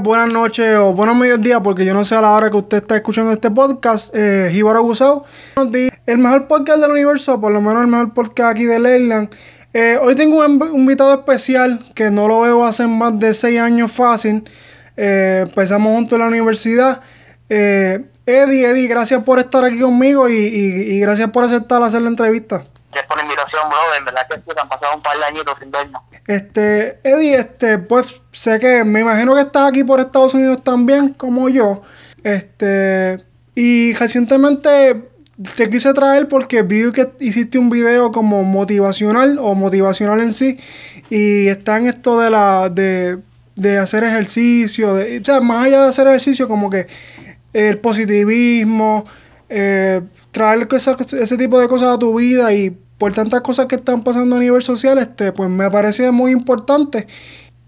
buenas noches o buenos mediodías, porque yo no sé a la hora que usted está escuchando este podcast. Eh, Gusau, el mejor podcast del universo, por lo menos el mejor podcast aquí de Leyland. Eh, hoy tengo un, invitado especial que no lo veo hace más de seis años fácil. Eh, empezamos juntos en la universidad. Eh, Eddie, Eddie, gracias por estar aquí conmigo y gracias por aceptar hacer la entrevista. Gracias por la invitación, bro. En verdad que sí, han pasado un par de añitos sin vernos. Este, Eddie, este, pues sé que me imagino que estás aquí por Estados Unidos también, como yo. Este, y recientemente te quise traer porque vi que hiciste un video como motivacional o motivacional en sí. Y está en esto de la, de, de hacer ejercicio, de, o sea, más allá de hacer ejercicio, como que el positivismo, eh, traer ese tipo de cosas a tu vida y por tantas cosas que están pasando a nivel social, este, pues me parece muy importante.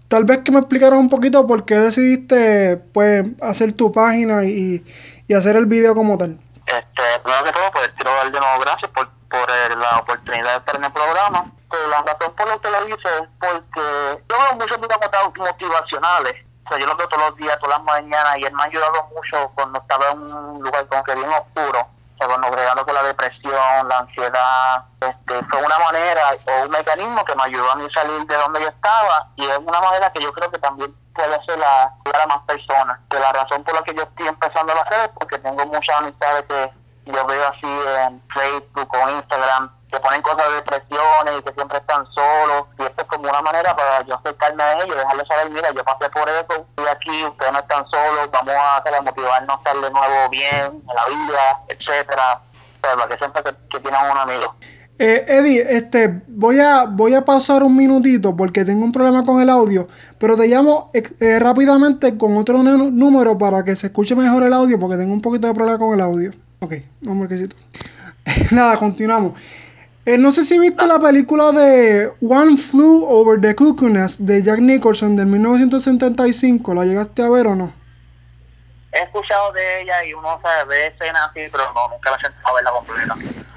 Tal vez que me explicaras un poquito por qué decidiste pues hacer tu página y, y hacer el video como tal. Este, primero que todo, pues quiero dar de nuevo gracias por, por eh, la oportunidad de estar en el programa. Pues, la razón por la que lo hice es porque yo veo muchos videos motivacionales. O sea, yo lo veo todos los días, todas las mañanas, y él me ha ayudado mucho cuando estaba en un lugar como que bien oscuro. Sea, cuando bregando con la depresión, la ansiedad, este, fue una manera o un mecanismo que me ayudó a mí salir de donde yo estaba y es una manera que yo creo que también puede ser la a más personas. Que la razón por la que yo estoy empezando a hacer es porque tengo muchas amistades que yo veo así en Facebook o Instagram que ponen cosas de depresiones y que siempre están solos y esto es como una manera para yo acercarme a ellos, dejarles saber, mira, yo pasé por eso, estoy aquí, ustedes no están solos, vamos a, hacer, motivarnos a estar de nuevo bien en la vida, etcétera, para que siempre que, que tienen un amigo. Eh, Eddie, este, voy a, voy a pasar un minutito porque tengo un problema con el audio, pero te llamo eh, rápidamente con otro número para que se escuche mejor el audio porque tengo un poquito de problema con el audio. Ok, vamos Nada, continuamos. Eh, no sé si viste la película de One Flew Over the Cuckoo Nest de Jack Nicholson del 1975. ¿La llegaste a ver o no? He escuchado de ella y uno sabe ve escenas así, pero no, nunca la he sentado a verla completa.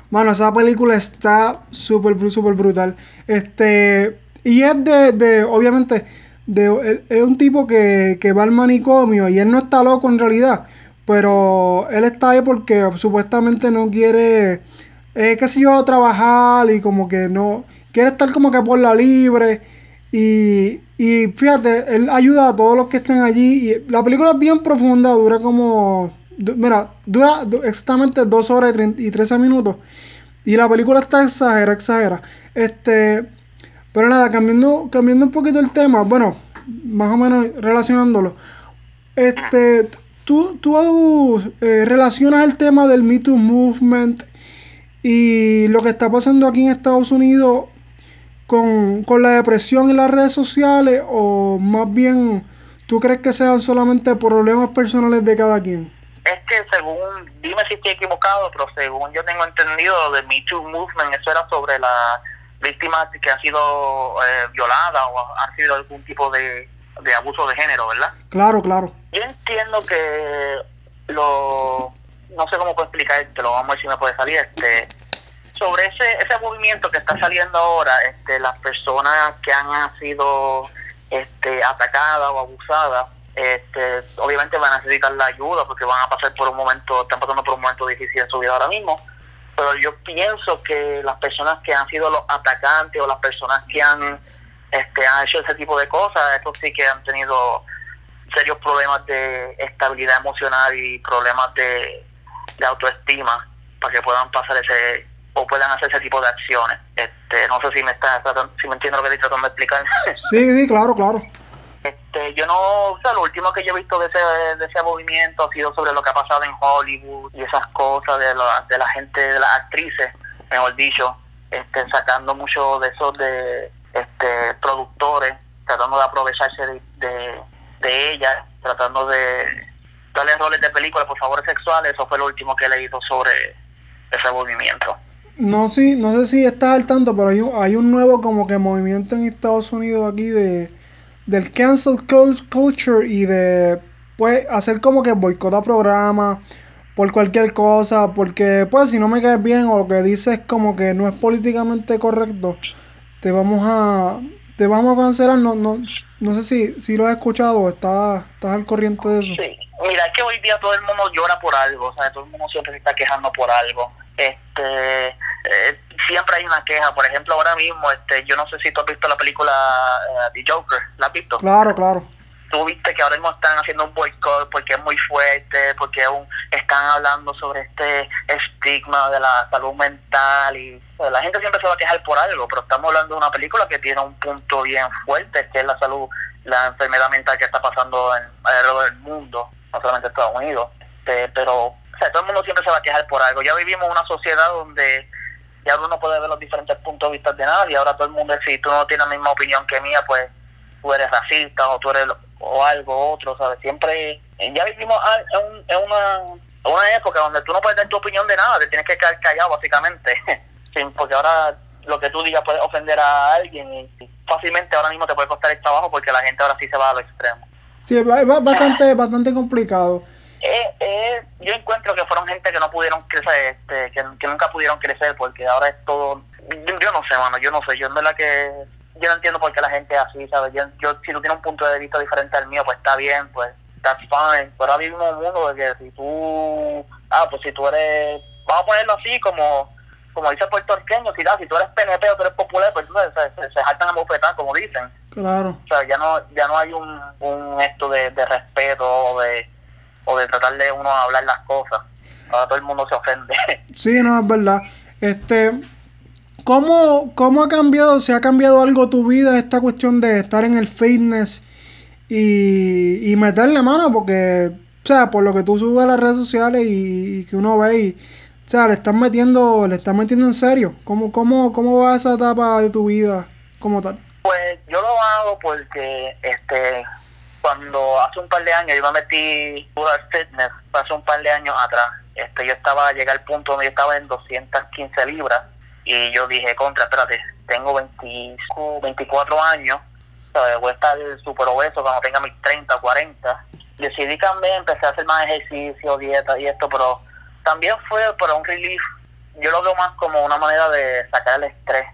Bueno, esa película está súper, súper brutal. Este, y es de, de obviamente, de, es un tipo que, que va al manicomio y él no está loco en realidad, pero él está ahí porque supuestamente no quiere eh, qué sé yo, trabajar y como que no, quiere estar como que por la libre. Y, y fíjate, él ayuda a todos los que estén allí. Y la película es bien profunda, dura como, mira, dura exactamente 2 horas y 13 minutos. Y la película está exagera, exagera. Este, pero nada, cambiando, cambiando un poquito el tema, bueno, más o menos relacionándolo. Este, tú, tú eh, relacionas el tema del Me Too Movement y lo que está pasando aquí en Estados Unidos con, la depresión en las redes sociales o más bien tú crees que sean solamente problemas personales de cada quien? Es que según, dime si estoy equivocado, pero según yo tengo entendido de Me Too Movement, eso era sobre las víctimas que han sido eh, violadas o han sido algún tipo de, de abuso de género, ¿verdad? Claro, claro. Yo entiendo que lo no sé cómo puedo explicártelo, vamos a ver si me puede salir. Este, sobre ese, ese movimiento que está saliendo ahora, este, las personas que han sido este, atacadas o abusadas, este, obviamente van a necesitar la ayuda porque van a pasar por un momento, están pasando por un momento difícil en su vida ahora mismo. Pero yo pienso que las personas que han sido los atacantes o las personas que han, este, han hecho ese tipo de cosas, estos sí que han tenido serios problemas de estabilidad emocional y problemas de, de autoestima para que puedan pasar ese o puedan hacer ese tipo de acciones. Este, no sé si me está si me entiendo lo que estoy tratando de explicar. Sí, sí, claro, claro. Este, yo no, o sea, lo último que yo he visto de ese, de ese movimiento ha sido sobre lo que ha pasado en Hollywood y esas cosas de la, de la gente, de las actrices, mejor dicho, este, sacando mucho de esos de este, productores, tratando de aprovecharse de, de, de ellas, tratando de darle roles de película por favores sexuales, eso fue lo último que he leído sobre ese movimiento. No, sí, no sé si estás al tanto, pero hay un, hay un nuevo como que movimiento en Estados Unidos aquí de del cancel culture y de pues hacer como que boicota programas por cualquier cosa, porque pues si no me caes bien o lo que dices como que no es políticamente correcto, te vamos a te vamos a cancelar, no, no, no sé si, si lo has escuchado, estás, estás al corriente de eso. Sí, mira, es que hoy día todo el mundo llora por algo, o sea, todo el mundo siempre se está quejando por algo. Este, eh, siempre hay una queja, por ejemplo, ahora mismo, este, yo no sé si tú has visto la película uh, The Joker, ¿la has visto? Claro, claro tú viste que ahora mismo están haciendo un boicot porque es muy fuerte, porque aún están hablando sobre este estigma de la salud mental y la gente siempre se va a quejar por algo, pero estamos hablando de una película que tiene un punto bien fuerte, que es la salud, la enfermedad mental que está pasando en, alrededor del mundo, no solamente en Estados Unidos, este, pero todo el mundo siempre se va a quejar por algo. Ya vivimos una sociedad donde ya uno puede ver los diferentes puntos de vista de nadie, ahora todo el mundo, si tú no tienes la misma opinión que mía, pues tú eres racista o tú eres o algo otro, ¿sabes? Siempre, ya vivimos en, una, una época donde tú no puedes dar tu opinión de nada, te tienes que quedar callado básicamente, porque ahora lo que tú digas puede ofender a alguien y fácilmente ahora mismo te puede costar el trabajo porque la gente ahora sí se va a lo extremo. Sí, es bastante, bastante complicado. Eh, eh, yo encuentro que fueron gente que no pudieron crecer, este, que, nunca pudieron crecer porque ahora es todo, yo, no sé, mano, yo no sé, yo en verdad que yo no entiendo por qué la gente es así, ¿sabes? Yo, yo, si tú tienes un punto de vista diferente al mío, pues está bien, pues that's fine. Pero ahora vivimos un mundo de que si tú, ah, pues si tú eres, vamos a ponerlo así como como dice puertorriqueño, si, si tú eres PNP o tú eres popular, pues se, se, se saltan a bofetar, como dicen. Claro. O sea, ya no, ya no hay un, un esto de, de respeto o de, o de tratar de uno hablar las cosas. Ahora todo el mundo se ofende. Sí, no, es verdad. Este, ¿Cómo, ¿Cómo ha cambiado, si ha cambiado algo tu vida esta cuestión de estar en el fitness y, y meterle mano? Porque, o sea, por lo que tú subes a las redes sociales y, que uno ve y, o sea, le estás metiendo, le estás metiendo en serio. ¿Cómo, cómo, cómo va esa etapa de tu vida como tal? Pues yo lo hago porque, este, cuando hace un par de años yo me metí al fitness, hace un par de años atrás, este, yo estaba, llegué al punto donde yo estaba en 215 libras y yo dije, contra, espérate, tengo 25, 24 años, voy a estar súper obeso cuando tenga mis 30, 40. Decidí cambiar, empecé a hacer más ejercicio, dieta y esto, pero también fue por un relief. Yo lo veo más como una manera de sacar el estrés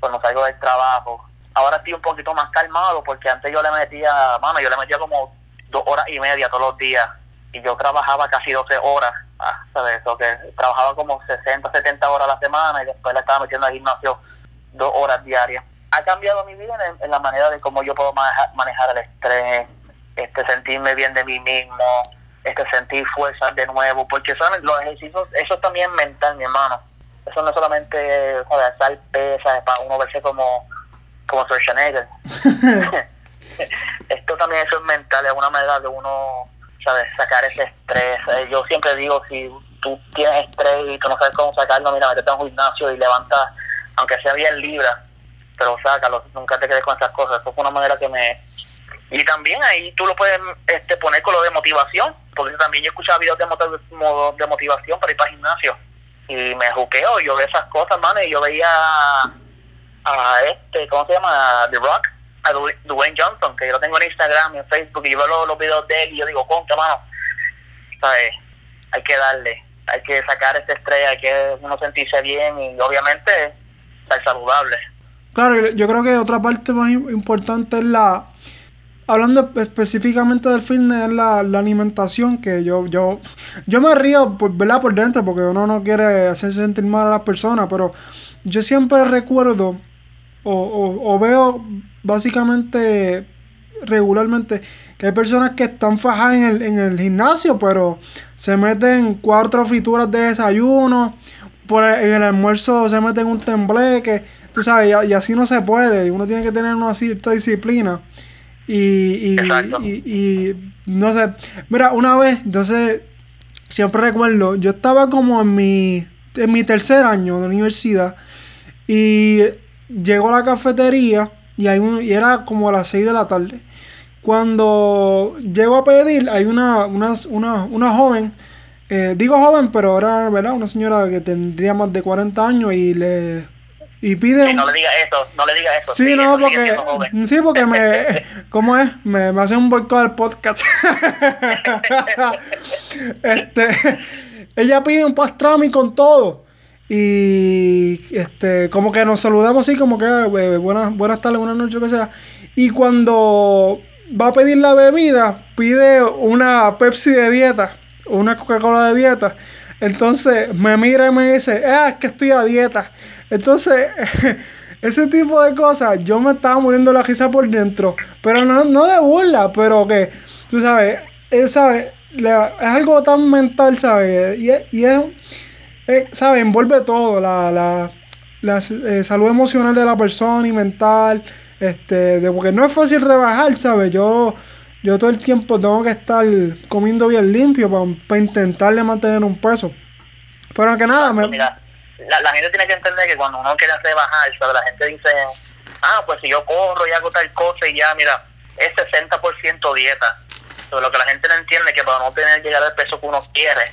cuando salgo del trabajo. Ahora estoy un poquito más calmado porque antes yo le metía, mano, yo le metía como dos horas y media todos los días y yo trabajaba casi 12 horas Ah, ¿sabes? O que trabajaba como 60, 70 horas a la semana y después le estaba metiendo al gimnasio dos horas diarias. Ha cambiado mi vida en, la manera de cómo yo puedo manejar, el estrés, este sentirme bien de mí mismo, este sentir fuerza de nuevo, porque son los ejercicios, eso también es mental, mi hermano. Eso no es solamente, joder, estar pesa, para uno verse como, como Schwarzenegger. Esto también eso es mental, es una manera de uno ¿sabes? Sacar ese estrés. Eh, yo siempre digo, si tú tienes estrés y tú no sabes cómo sacarlo, mira, métete a un gimnasio y levanta, aunque sea bien libra, pero sácalo, nunca te quedes con esas cosas. Eso fue una manera que me... Y también ahí tú lo puedes este, poner con lo de motivación, porque también yo escuchaba videos de, de motivación para ir para el gimnasio. Y me juqueo, yo veo esas cosas, man, y yo veía a este, ¿cómo se llama? The Rock a Dwayne Johnson, que yo lo tengo en Instagram y en Facebook, y yo veo los, videos de él y yo digo, contra mano, ¿sabes? Hay que darle, hay que sacar ese estrés, hay que uno sentirse bien y obviamente estar saludable. Claro, yo creo que otra parte más importante es la, hablando específicamente del fitness, es la, alimentación, que yo, yo, yo me río, por, ¿verdad? Por dentro, porque uno no quiere hacer sentir mal a las personas, pero yo siempre recuerdo o, o, veo básicamente regularmente que hay personas que están fajadas en el, en el gimnasio, pero se meten cuatro frituras de desayuno, por el, en el almuerzo se meten un tembleque, tú sabes, y, así no se puede, uno tiene que tener una cierta disciplina. Y, y, y, no sé, mira, una vez, entonces, siempre recuerdo, yo estaba como en mi, en mi tercer año de universidad y llego a la cafetería y, hay un, y era como a las 6 de la tarde. Cuando llego a pedir, hay una, una, una, una joven, eh, digo joven, pero era ¿verdad? una señora que tendría más de 40 años y le y pide no le diga eso, no le diga eso. Sí, no, porque sí, porque me ¿cómo es? Me, me hace un boicot al podcast. este ella pide un pastrami con todo. y este como que nos saludamos así como que eh, buenas, buenas tardes, buenas noches, lo que sea. Y cuando va a pedir la bebida, pide una Pepsi de dieta, una Coca-Cola de dieta. Entonces me mira y me dice, ah, es que estoy a dieta. Entonces, ese tipo de cosas, yo me estaba muriendo la risa por dentro. Pero no, no de burla, pero que, tú sabes, él sabe, es algo tan mental, ¿sabes? Y, y es, ¿sabes? Envuelve todo, la, la, la eh, salud emocional de la persona y mental. Este, de, porque no es fácil rebajar, ¿sabes? Yo, yo todo el tiempo tengo que estar comiendo bien limpio para intentarle mantener un peso. Pero aunque nada, me... Mira, la, gente tiene que entender que cuando uno quiere rebajar, ¿sabes? La gente dice, ah, pues si yo corro y hago tal cosa y ya, mira, es 60% dieta lo que la gente no entiende es que para no tener llegar al peso que uno quiere,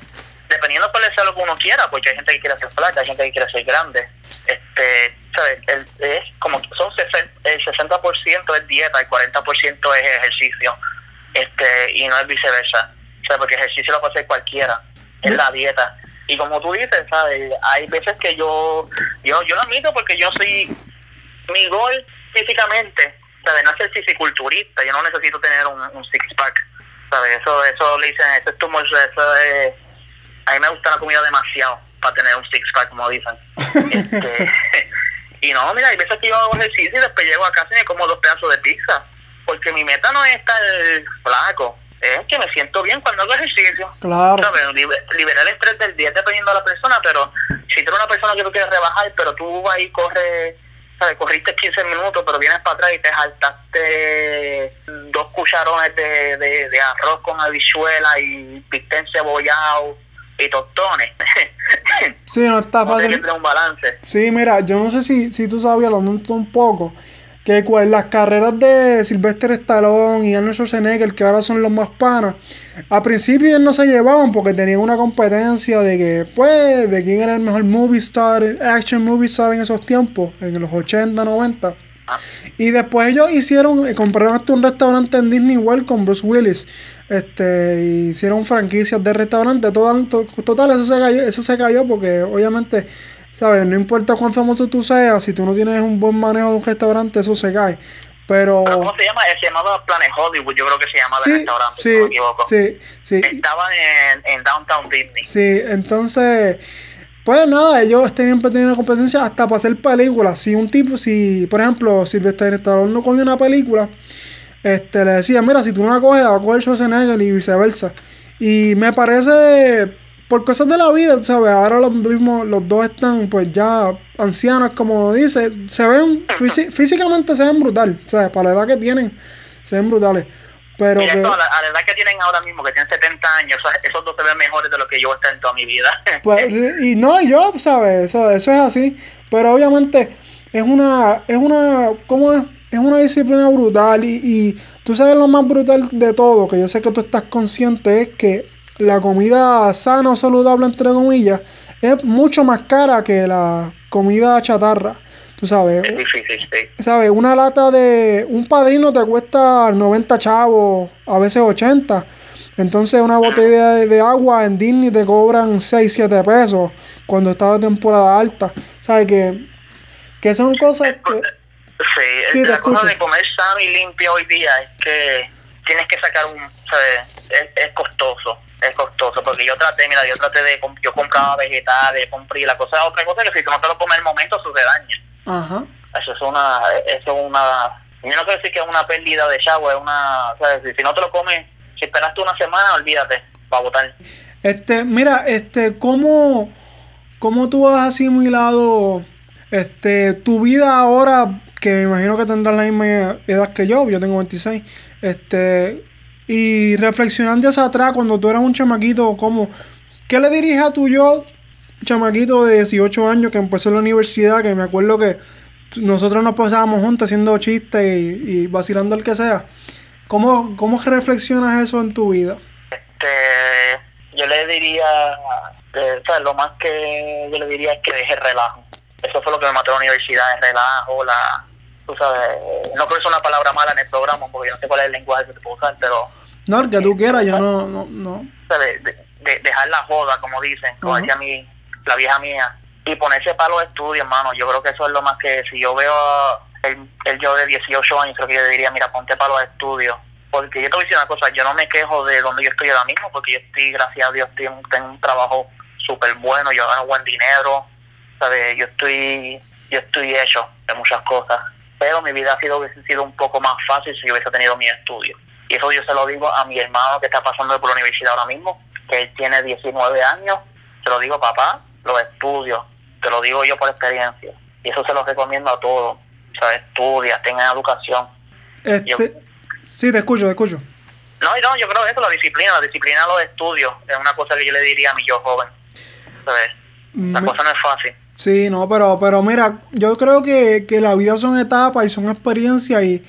dependiendo cuál sea lo que uno quiera, porque hay gente que quiere ser flaca, hay gente que quiere ser grande, este, ¿sabes? es como son 60, el 60% es dieta, el 40% es ejercicio, este, y no es viceversa, o porque ejercicio lo puede hacer cualquiera, es la dieta. Y como tú dices, ¿sabes? Hay veces que yo, yo, yo lo admito porque yo soy, mi gol físicamente, ¿sabes? No ser fisiculturista, yo no necesito tener un, un six-pack ¿sabes? Eso, eso le dicen, eso es tumor, eso es... A mí me gusta la comida demasiado para tener un six-pack, como dicen. este, y no, mira, hay veces que yo hago ejercicio y después llego a casa y me como dos pedazos de pizza. Porque mi meta no es estar flaco, es que me siento bien cuando hago ejercicio. Claro. ¿sabes? liberar el estrés del día dependiendo de la persona, pero si tú eres una persona que tú quieres rebajar, pero tú vas y corres Corriste 15 minutos, pero vienes para atrás y te saltaste dos cucharones de, de, arroz con habichuela y pistén cebollado y tostones. sí, no está fácil. un balance. Sí, mira, yo no sé si, si tú sabías, lo monto un poco, que las carreras de Sylvester Stallone y Arnold Schwarzenegger, que ahora son los más panas, a principio ellos no se llevaban porque tenían una competencia de que, pues, de quién era el mejor movie star, action movie star en esos tiempos, en los 80, 90. Y después ellos hicieron, eh, compraron hasta un restaurante en Disney World con Bruce Willis. Este, hicieron franquicias de restaurante. Total, total eso, se cayó, eso se cayó porque obviamente ¿Sabes? No importa cuán famoso tú seas, si tú no tienes un buen manejo de un restaurante, eso se cae. Pero... ¿Cómo se llama? Se llamaba Planet Hollywood, yo creo que se llama el restaurante, sí, si no me equivoco. Sí, sí. Estaban en, en Downtown Disney. Sí, entonces... Pues nada, ellos tenían tenido competencia hasta para hacer películas. Si un tipo, si por ejemplo Sylvester Stallone no cogió una película, este, le decía, mira, si tú no la coges, la va a coger Schwarzenegger y viceversa. Y me parece por cosas de la vida, ¿sabes? Ahora los mismos, los dos están pues ya ancianos, como dice, se ven, físicamente se ven brutal, ¿sabes? Para la edad que tienen, se ven brutales. Pero que, a, la, edad que tienen ahora mismo, que tienen 70 años, esos dos se ven mejores de lo que yo he en toda mi vida. Pues, y no, yo, ¿sabes? Eso, eso es así. Pero obviamente es una, es una, ¿cómo es? Es una disciplina brutal y, y tú sabes lo más brutal de todo, que yo sé que tú estás consciente, es que la comida sana o saludable, entre comillas, es mucho más cara que la comida chatarra. Tú sabes. Es difícil, sí. ¿Sabes? Una lata de. Un padrino te cuesta 90 chavos, a veces 80. Entonces, una botella de, agua en Disney te cobran 6, 7 pesos cuando está la temporada alta. ¿Sabes? Que, que son cosas que. Sí, la cosa de comer sano y limpio hoy día es que tienes que sacar un. ¿sabes? Es costoso es costoso, porque yo traté, mira, yo traté de, yo compraba vegetales, compré la cosa, otra cosa que si tú no te lo comes en el momento, eso se daña. Ajá. Eso es una, eso es una, yo no quiero decir que es una pérdida de chavo, es una, o sea, si, no te lo comes, si esperaste una semana, olvídate, va a botar. Este, mira, este, ¿cómo, cómo tú has asimilado, este, tu vida ahora, que me imagino que tendrás la misma edad que yo, yo tengo 26, este, y reflexionando hacia atrás, cuando tú eras un chamaquito, ¿cómo, ¿qué le dirías a tu yo, chamaquito de 18 años que empezó en la universidad? Que me acuerdo que nosotros nos pasábamos juntos haciendo chistes y, vacilando el que sea. ¿Cómo, ¿Cómo reflexionas eso en tu vida? Este, yo le diría, eh, lo más que yo le diría es que deje el relajo. Eso fue lo que me mató en la universidad, el relajo, la, tú sabes, no creo que sea una palabra mala en el programa, porque yo no sé cuál es el lenguaje que te puedo usar, pero no, el que tú quieras, yo no, no, no. De, dejar la joda, como dicen, como decía mi, la vieja mía. y ponerse para los estudios, hermano. Yo creo que eso es lo más que si yo veo el, el yo de 18 años, creo que yo diría, mira, ponte para los estudios. Porque yo te voy a decir una cosa, yo no me quejo de donde yo estoy ahora mismo, porque yo estoy, gracias a Dios, tengo un trabajo súper bueno, yo gano buen dinero, ¿sabes? Yo estoy, yo estoy hecho de muchas cosas, pero mi vida ha sido, hubiese sido un poco más fácil si yo hubiese tenido mi estudio. Y eso yo se lo digo a mi hermano que está pasando por la universidad ahora mismo, que él tiene 19 años, se lo digo, papá, los estudios, te lo digo yo por experiencia. Y eso se lo recomiendo a todos. O sea, estudia, tenga educación. Este, sí, te escucho, te escucho. No, no, yo creo que eso, la disciplina, la disciplina los estudios, es una cosa que yo le diría a mi yo joven. ¿Sabes? La cosa no es fácil. Sí, no, pero, pero mira, yo creo que, que la vida son etapas y son experiencias y,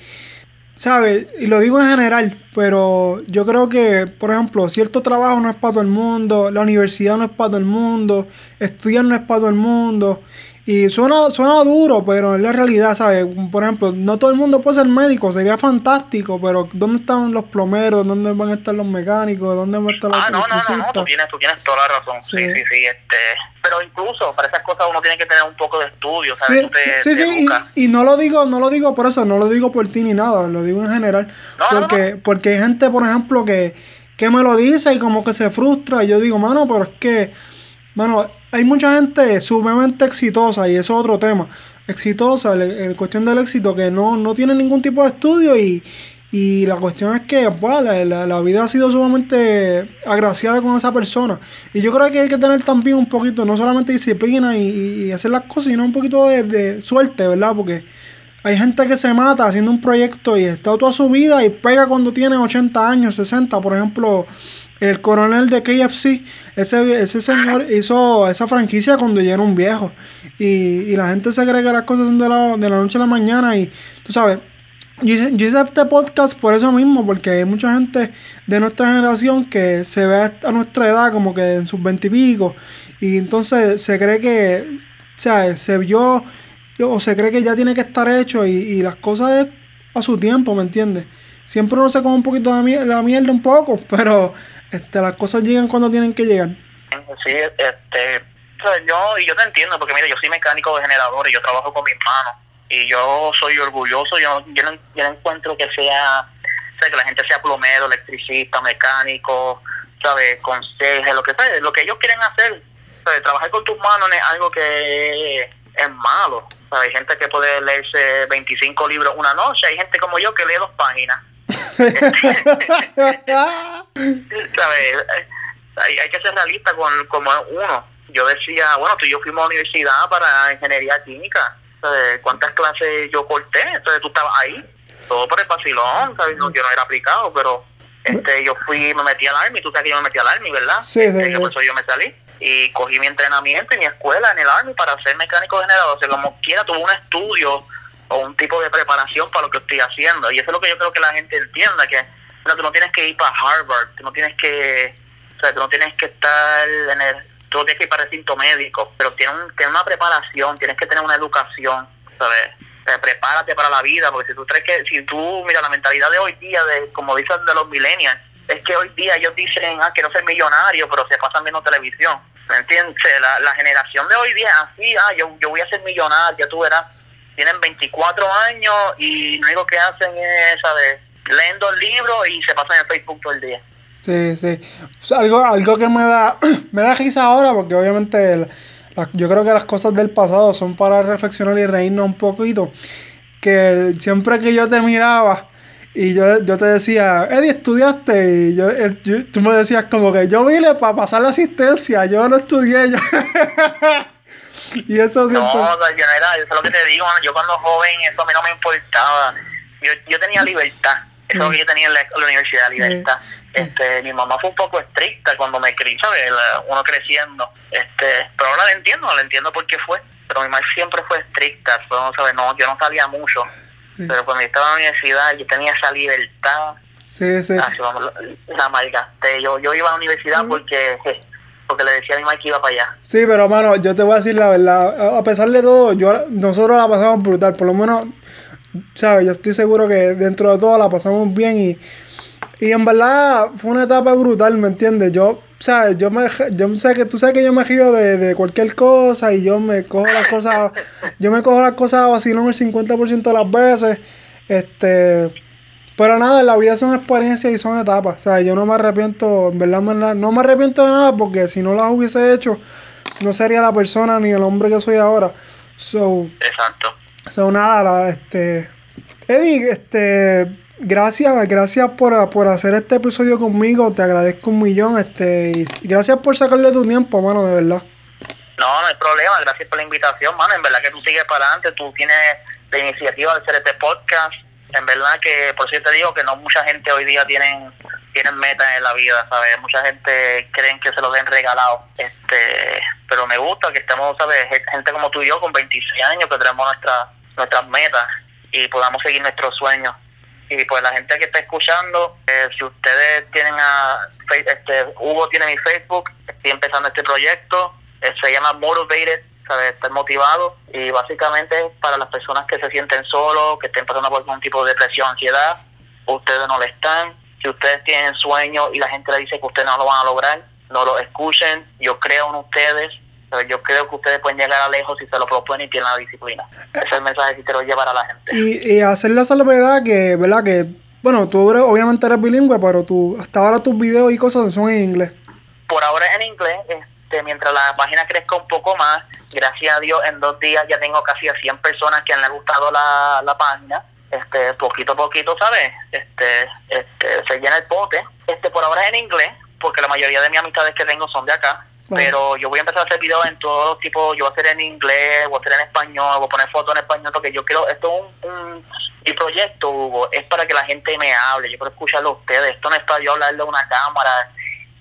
¿sabes? Y lo digo en general, pero yo creo que, por ejemplo, cierto trabajo no es para todo el mundo, la universidad no es para todo el mundo, estudiar no es para todo el mundo. Y suena, suena duro, pero es la realidad, ¿sabes? Por ejemplo, no todo el mundo puede ser médico, sería fantástico, pero ¿dónde están los plomeros? ¿Dónde van a estar los mecánicos? ¿Dónde van a estar los Ah, no, no, no, no, tú tienes, tú tienes toda la razón. Sí. sí, sí, este... Pero incluso para esas cosas uno tiene que tener un poco de estudio, ¿sabes? Sí, sí, sí y, no lo digo, no lo digo por eso, no lo digo por ti ni nada, lo digo en general. porque, porque hay gente, por ejemplo, que, que me lo dice y como que se frustra y yo digo, mano, pero es que bueno, hay mucha gente sumamente exitosa y eso es otro tema. Exitosa, en cuestión del éxito, que no, no tiene ningún tipo de estudio y, y la cuestión es que pues, la, la, vida ha sido sumamente agraciada con esa persona. Y yo creo que hay que tener también un poquito, no solamente disciplina y, y hacer las cosas, sino un poquito de, de, suerte, ¿verdad? Porque hay gente que se mata haciendo un proyecto y está toda su vida y pega cuando tiene 80 años, 60. Por ejemplo, el coronel de KFC, ese, ese señor hizo esa franquicia cuando ya era un viejo. Y, la gente se cree que las cosas son de la, de la noche a la mañana. Y tú sabes, yo hice, este podcast por eso mismo, porque hay mucha gente de nuestra generación que se ve a nuestra edad como que en sus veintipico. Y, y entonces se cree que, o sea, se vio o se cree que ya tiene que estar hecho y, y las cosas a su tiempo, ¿me entiendes? Siempre uno se come un poquito de la mierda un poco, pero este, las cosas llegan cuando tienen que llegar. Sí, este, yo, y yo te entiendo, porque mira, yo soy mecánico de generadores, yo trabajo con mis manos, y yo soy orgulloso, yo, yo, no, yo no encuentro que sea, que la gente sea plomero, electricista, mecánico, ¿sabes? Conseje, lo que sea, lo que ellos quieren hacer, trabajar con tus manos es algo que es malo. Hay gente que puede leerse 25 libros una noche, hay gente como yo que lee dos páginas. ¿Sabes? Hay, hay, que ser realista con como uno. Yo decía, bueno, tú y yo fuimos a la universidad para ingeniería química. ¿Cuántas clases yo corté? Entonces tú estabas ahí, todo por el vacilón, ¿sabes? yo no era aplicado, pero este yo fui, me metí al Army, tú sabes que yo me metí al Army, ¿verdad? Sí, sí, este, Por eso yo me salí y cogí mi entrenamiento y mi escuela en el Army para ser mecánico generador. O sea, como quiera, tuve un estudio o un tipo de preparación para lo que estoy haciendo. Y eso es lo que yo creo que la gente entienda, que no, tú no tienes que ir para Harvard, tú no tienes que, o sea, tú no tienes que estar en el, tú no tienes que ir para el recinto médico, pero tienes, un, tienes una preparación, tienes que tener una educación, ¿sabes? prepárate para la vida, porque si tú crees que, si tú, mira, la mentalidad de hoy día, de como dicen de los millennials, es que hoy día ellos dicen, ah, quiero ser millonario, pero se pasan viendo televisión. ¿Me entiendes? La, la generación de hoy día, así, ah, yo, yo voy a ser millonario, tú verás tienen 24 años y lo único que hacen es, ¿sabes? Leen dos libros y se pasan en Facebook todo el día. Sí, sí. algo, algo que me da, me da risa ahora, porque obviamente yo creo que las cosas del pasado son para reflexionar y reírnos un poquito. Que siempre que yo te miraba y yo, yo te decía, Eddie, estudiaste, y yo, tú me decías como que yo vine para pasar la asistencia, yo no estudié. Yo y eso siempre... No, yo no era, eso es lo que te digo, yo cuando joven eso a mí no me importaba. Yo, yo tenía libertad, eso es lo que yo tenía en la, universidad, libertad. Este, mi mamá fue un poco estricta cuando me crié, ¿sabes? Uno creciendo. Este, pero ahora la entiendo, la entiendo por qué fue. Pero mi mamá siempre fue estricta, ¿sabes? No, yo no salía mucho. Pero cuando yo estaba en la universidad, yo tenía esa libertad. Sí, sí. Ah, la malgasté. Yo, yo iba a la universidad porque porque le decía a mi mamá que iba para allá. Sí, pero mano, yo te voy a decir la verdad. A pesar de todo, yo nosotros la pasamos brutal. Por lo menos, ¿sabes? Yo estoy seguro que dentro de todo la pasamos bien y, Y en verdad fue una etapa brutal, ¿me entiendes? Yo, ¿sabes? Yo me, yo sé que tú sabes que yo me río de, de cualquier cosa y yo me cojo las cosas, yo me cojo las cosas vacilón el 50% de las veces. Este, pero nada, la vida son experiencias y son etapas. O sea, yo no me arrepiento, en verdad, no me arrepiento de nada porque si no las hubiese hecho, no sería la persona ni el hombre que soy ahora. So, Exacto. so nada, la- este, Eddie, este, gracias, gracias por, por hacer este episodio conmigo, te agradezco un millón, este, y gracias por sacarle tu tiempo, mano, de verdad. No, no hay problema. Gracias por la invitación, mano. En verdad que tú sigues para adelante. Tú tienes la iniciativa de hacer este podcast. En verdad que, por te digo que no mucha gente hoy día tienen tienen metas en la vida, ¿sabes? Mucha gente creen que se lo den regalado. Este, pero me gusta que estemos, ¿sabes? Gente como tú y yo con 26 años que tenemos nuestra, nuestras metas y podamos seguir nuestros sueños. Y pues la gente que está escuchando, eh, si ustedes tienen a este Hugo tiene mi Facebook, estoy empezando este proyecto, eh, se llama Motivated, ¿sabes? Estar motivado y básicamente para las personas que se sienten solos, que estén pasando por algún tipo de depresión, ansiedad, ustedes no lo están. Si ustedes tienen sueños y la gente le dice que ustedes no lo van a lograr, no lo escuchen. Yo creo en ustedes. ¿sabes? Yo creo que ustedes pueden llegar a lejos si se lo proponen y tienen la disciplina. Ese es el mensaje que quiero llevar a la gente. Y, y hacer la salvedad que, ¿verdad? Que, bueno, tú eres- obviamente eres bilingüe, pero tú, hasta ahora tus videos y cosas son en inglés. por ahora en inglés, este, mientras la página crezca un poco más, gracias a Dios en dos días ya tengo casi a 100 personas que han gustado la, la página, este, poquito a poquito, ¿sabes? Este, este, se llena el pote, este, por ahora en inglés, porque la mayoría de mis amistades que tengo son de acá, pero yo voy a empezar a hacer videos en todos los tipos, yo voy a hacer en inglés, voy a hacer en español, voy a poner fotos en español, porque yo quiero, esto es un, un- mi proyecto, Hugo, es para que la gente me hable, yo quiero escucharlo a ustedes, esto no es para yo hablarle a una cámara,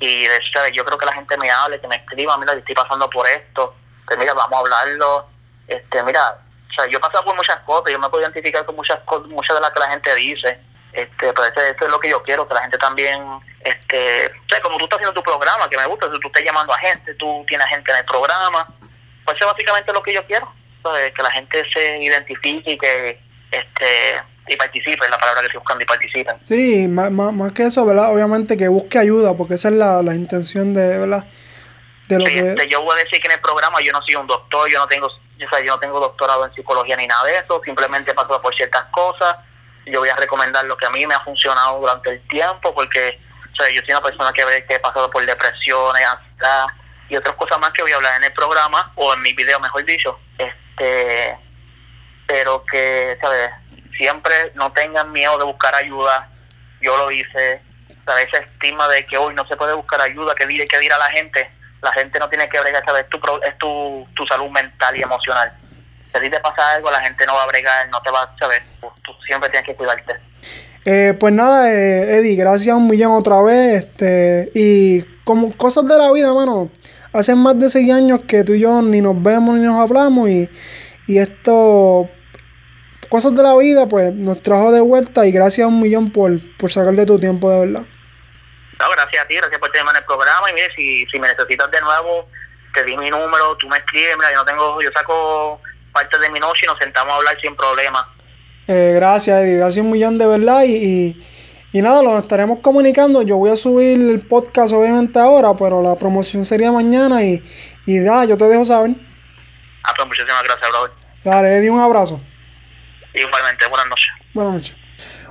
y de, ¿sabes? yo creo que la gente me hable, que me escriba, mira, yo estoy pasando por esto, que mira, vamos a hablarlo, este, mira, o sea, yo he pasado por muchas cosas, yo me puedo identificar con muchas cosas, muchas de las que la gente dice, este, pero eso, es lo que yo quiero, que la gente también, este, o como tú estás haciendo tu programa, que me gusta, tú estás llamando a gente, tú tienes gente en el programa, pues eso es básicamente lo que yo quiero, ¿sabes? que la gente se identifique y que, este, y participe, es la palabra que estoy buscando, y participen. Sí, más, más, más que eso, ¿verdad? Obviamente que busque ayuda, porque esa es la, la intención de, ¿verdad? De lo Sí, que... este, yo voy a decir que en el programa yo no soy un doctor, yo no tengo, o sea, yo no tengo doctorado en psicología ni nada de eso, simplemente paso por ciertas cosas. Yo voy a recomendar lo que a mí me ha funcionado durante el tiempo, porque o sea, yo soy una persona que, que he pasado por depresiones, ansiedad y otras cosas más que voy a hablar en el programa, o en mi video, mejor dicho. Este, pero que, ¿sabes? Siempre no tengan miedo de buscar ayuda. Yo lo hice, ¿sabes? Ese estigma de que hoy no se puede buscar ayuda, que dirá, que dirá la gente. La gente no tiene que bregar, ¿sabes? Tu, es tu, tu salud mental y emocional. Si a te pasa algo, la gente no va a bregar, no te va a, ¿sabes? Tú, tú siempre tienes que cuidarte. Eh, pues nada, eh, Eddie, gracias un millón otra vez. Este, y como cosas de la vida, mano. Hace más de seis años que tú y yo ni nos vemos ni nos hablamos. Y, y esto, cosas de la vida, pues nos trajo de vuelta. Y gracias un millón por, por sacarle tu tiempo, de verdad. No, gracias a ti, gracias por tenerme en el programa. Y mire, si, si me necesitas de nuevo, te di mi número, tú me escribes. Mira, yo no tengo, yo saco parte de mi noche y nos sentamos a hablar sin problema. Eh, gracias, Eddie. Gracias un millón de verdad. Y, y, y nada, lo estaremos comunicando. Yo voy a subir el podcast obviamente ahora, pero la promoción sería mañana. Y, y nada, yo te dejo saber. Ah, pues muchísimas gracias, brother. Dale, Eddie, un abrazo. Igualmente, buenas noches. Buenas noches.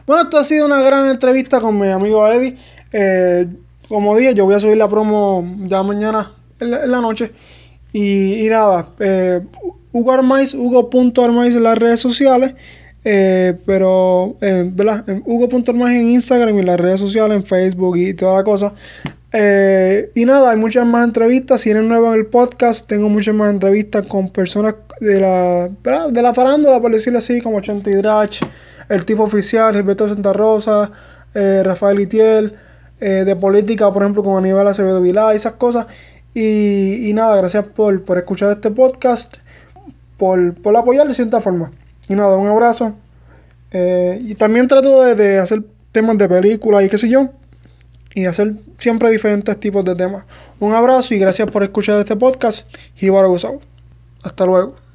Bueno, esto ha sido una gran entrevista con mi amigo Eddie. Eh, como dije, yo voy a subir la promo ya mañana en la, noche. Y, y nada, eh, Hugo Armaiz, Hugo.armaiz en las redes sociales. Eh, pero, eh, ¿verdad? Hugo.armaiz en Instagram y las redes sociales, en Facebook y toda la cosa. Eh, y nada, hay muchas más entrevistas. Si eres nuevo en el podcast, tengo muchas más entrevistas con personas de la, de la farándula, por decirlo así, como Chanti Drach, el tipo oficial, Gilberto Santa Rosa, eh, Rafael Itiel, eh, de política, por ejemplo, con Aníbal Acevedo Vilá, y esas cosas. Y, y nada, gracias por, por escuchar este podcast, por, por apoyar de cierta forma. Y nada, un abrazo. Y también trato de, de hacer temas de películas y qué sé yo y hacer siempre diferentes tipos de temas. Un abrazo y gracias por escuchar este podcast. Hasta luego.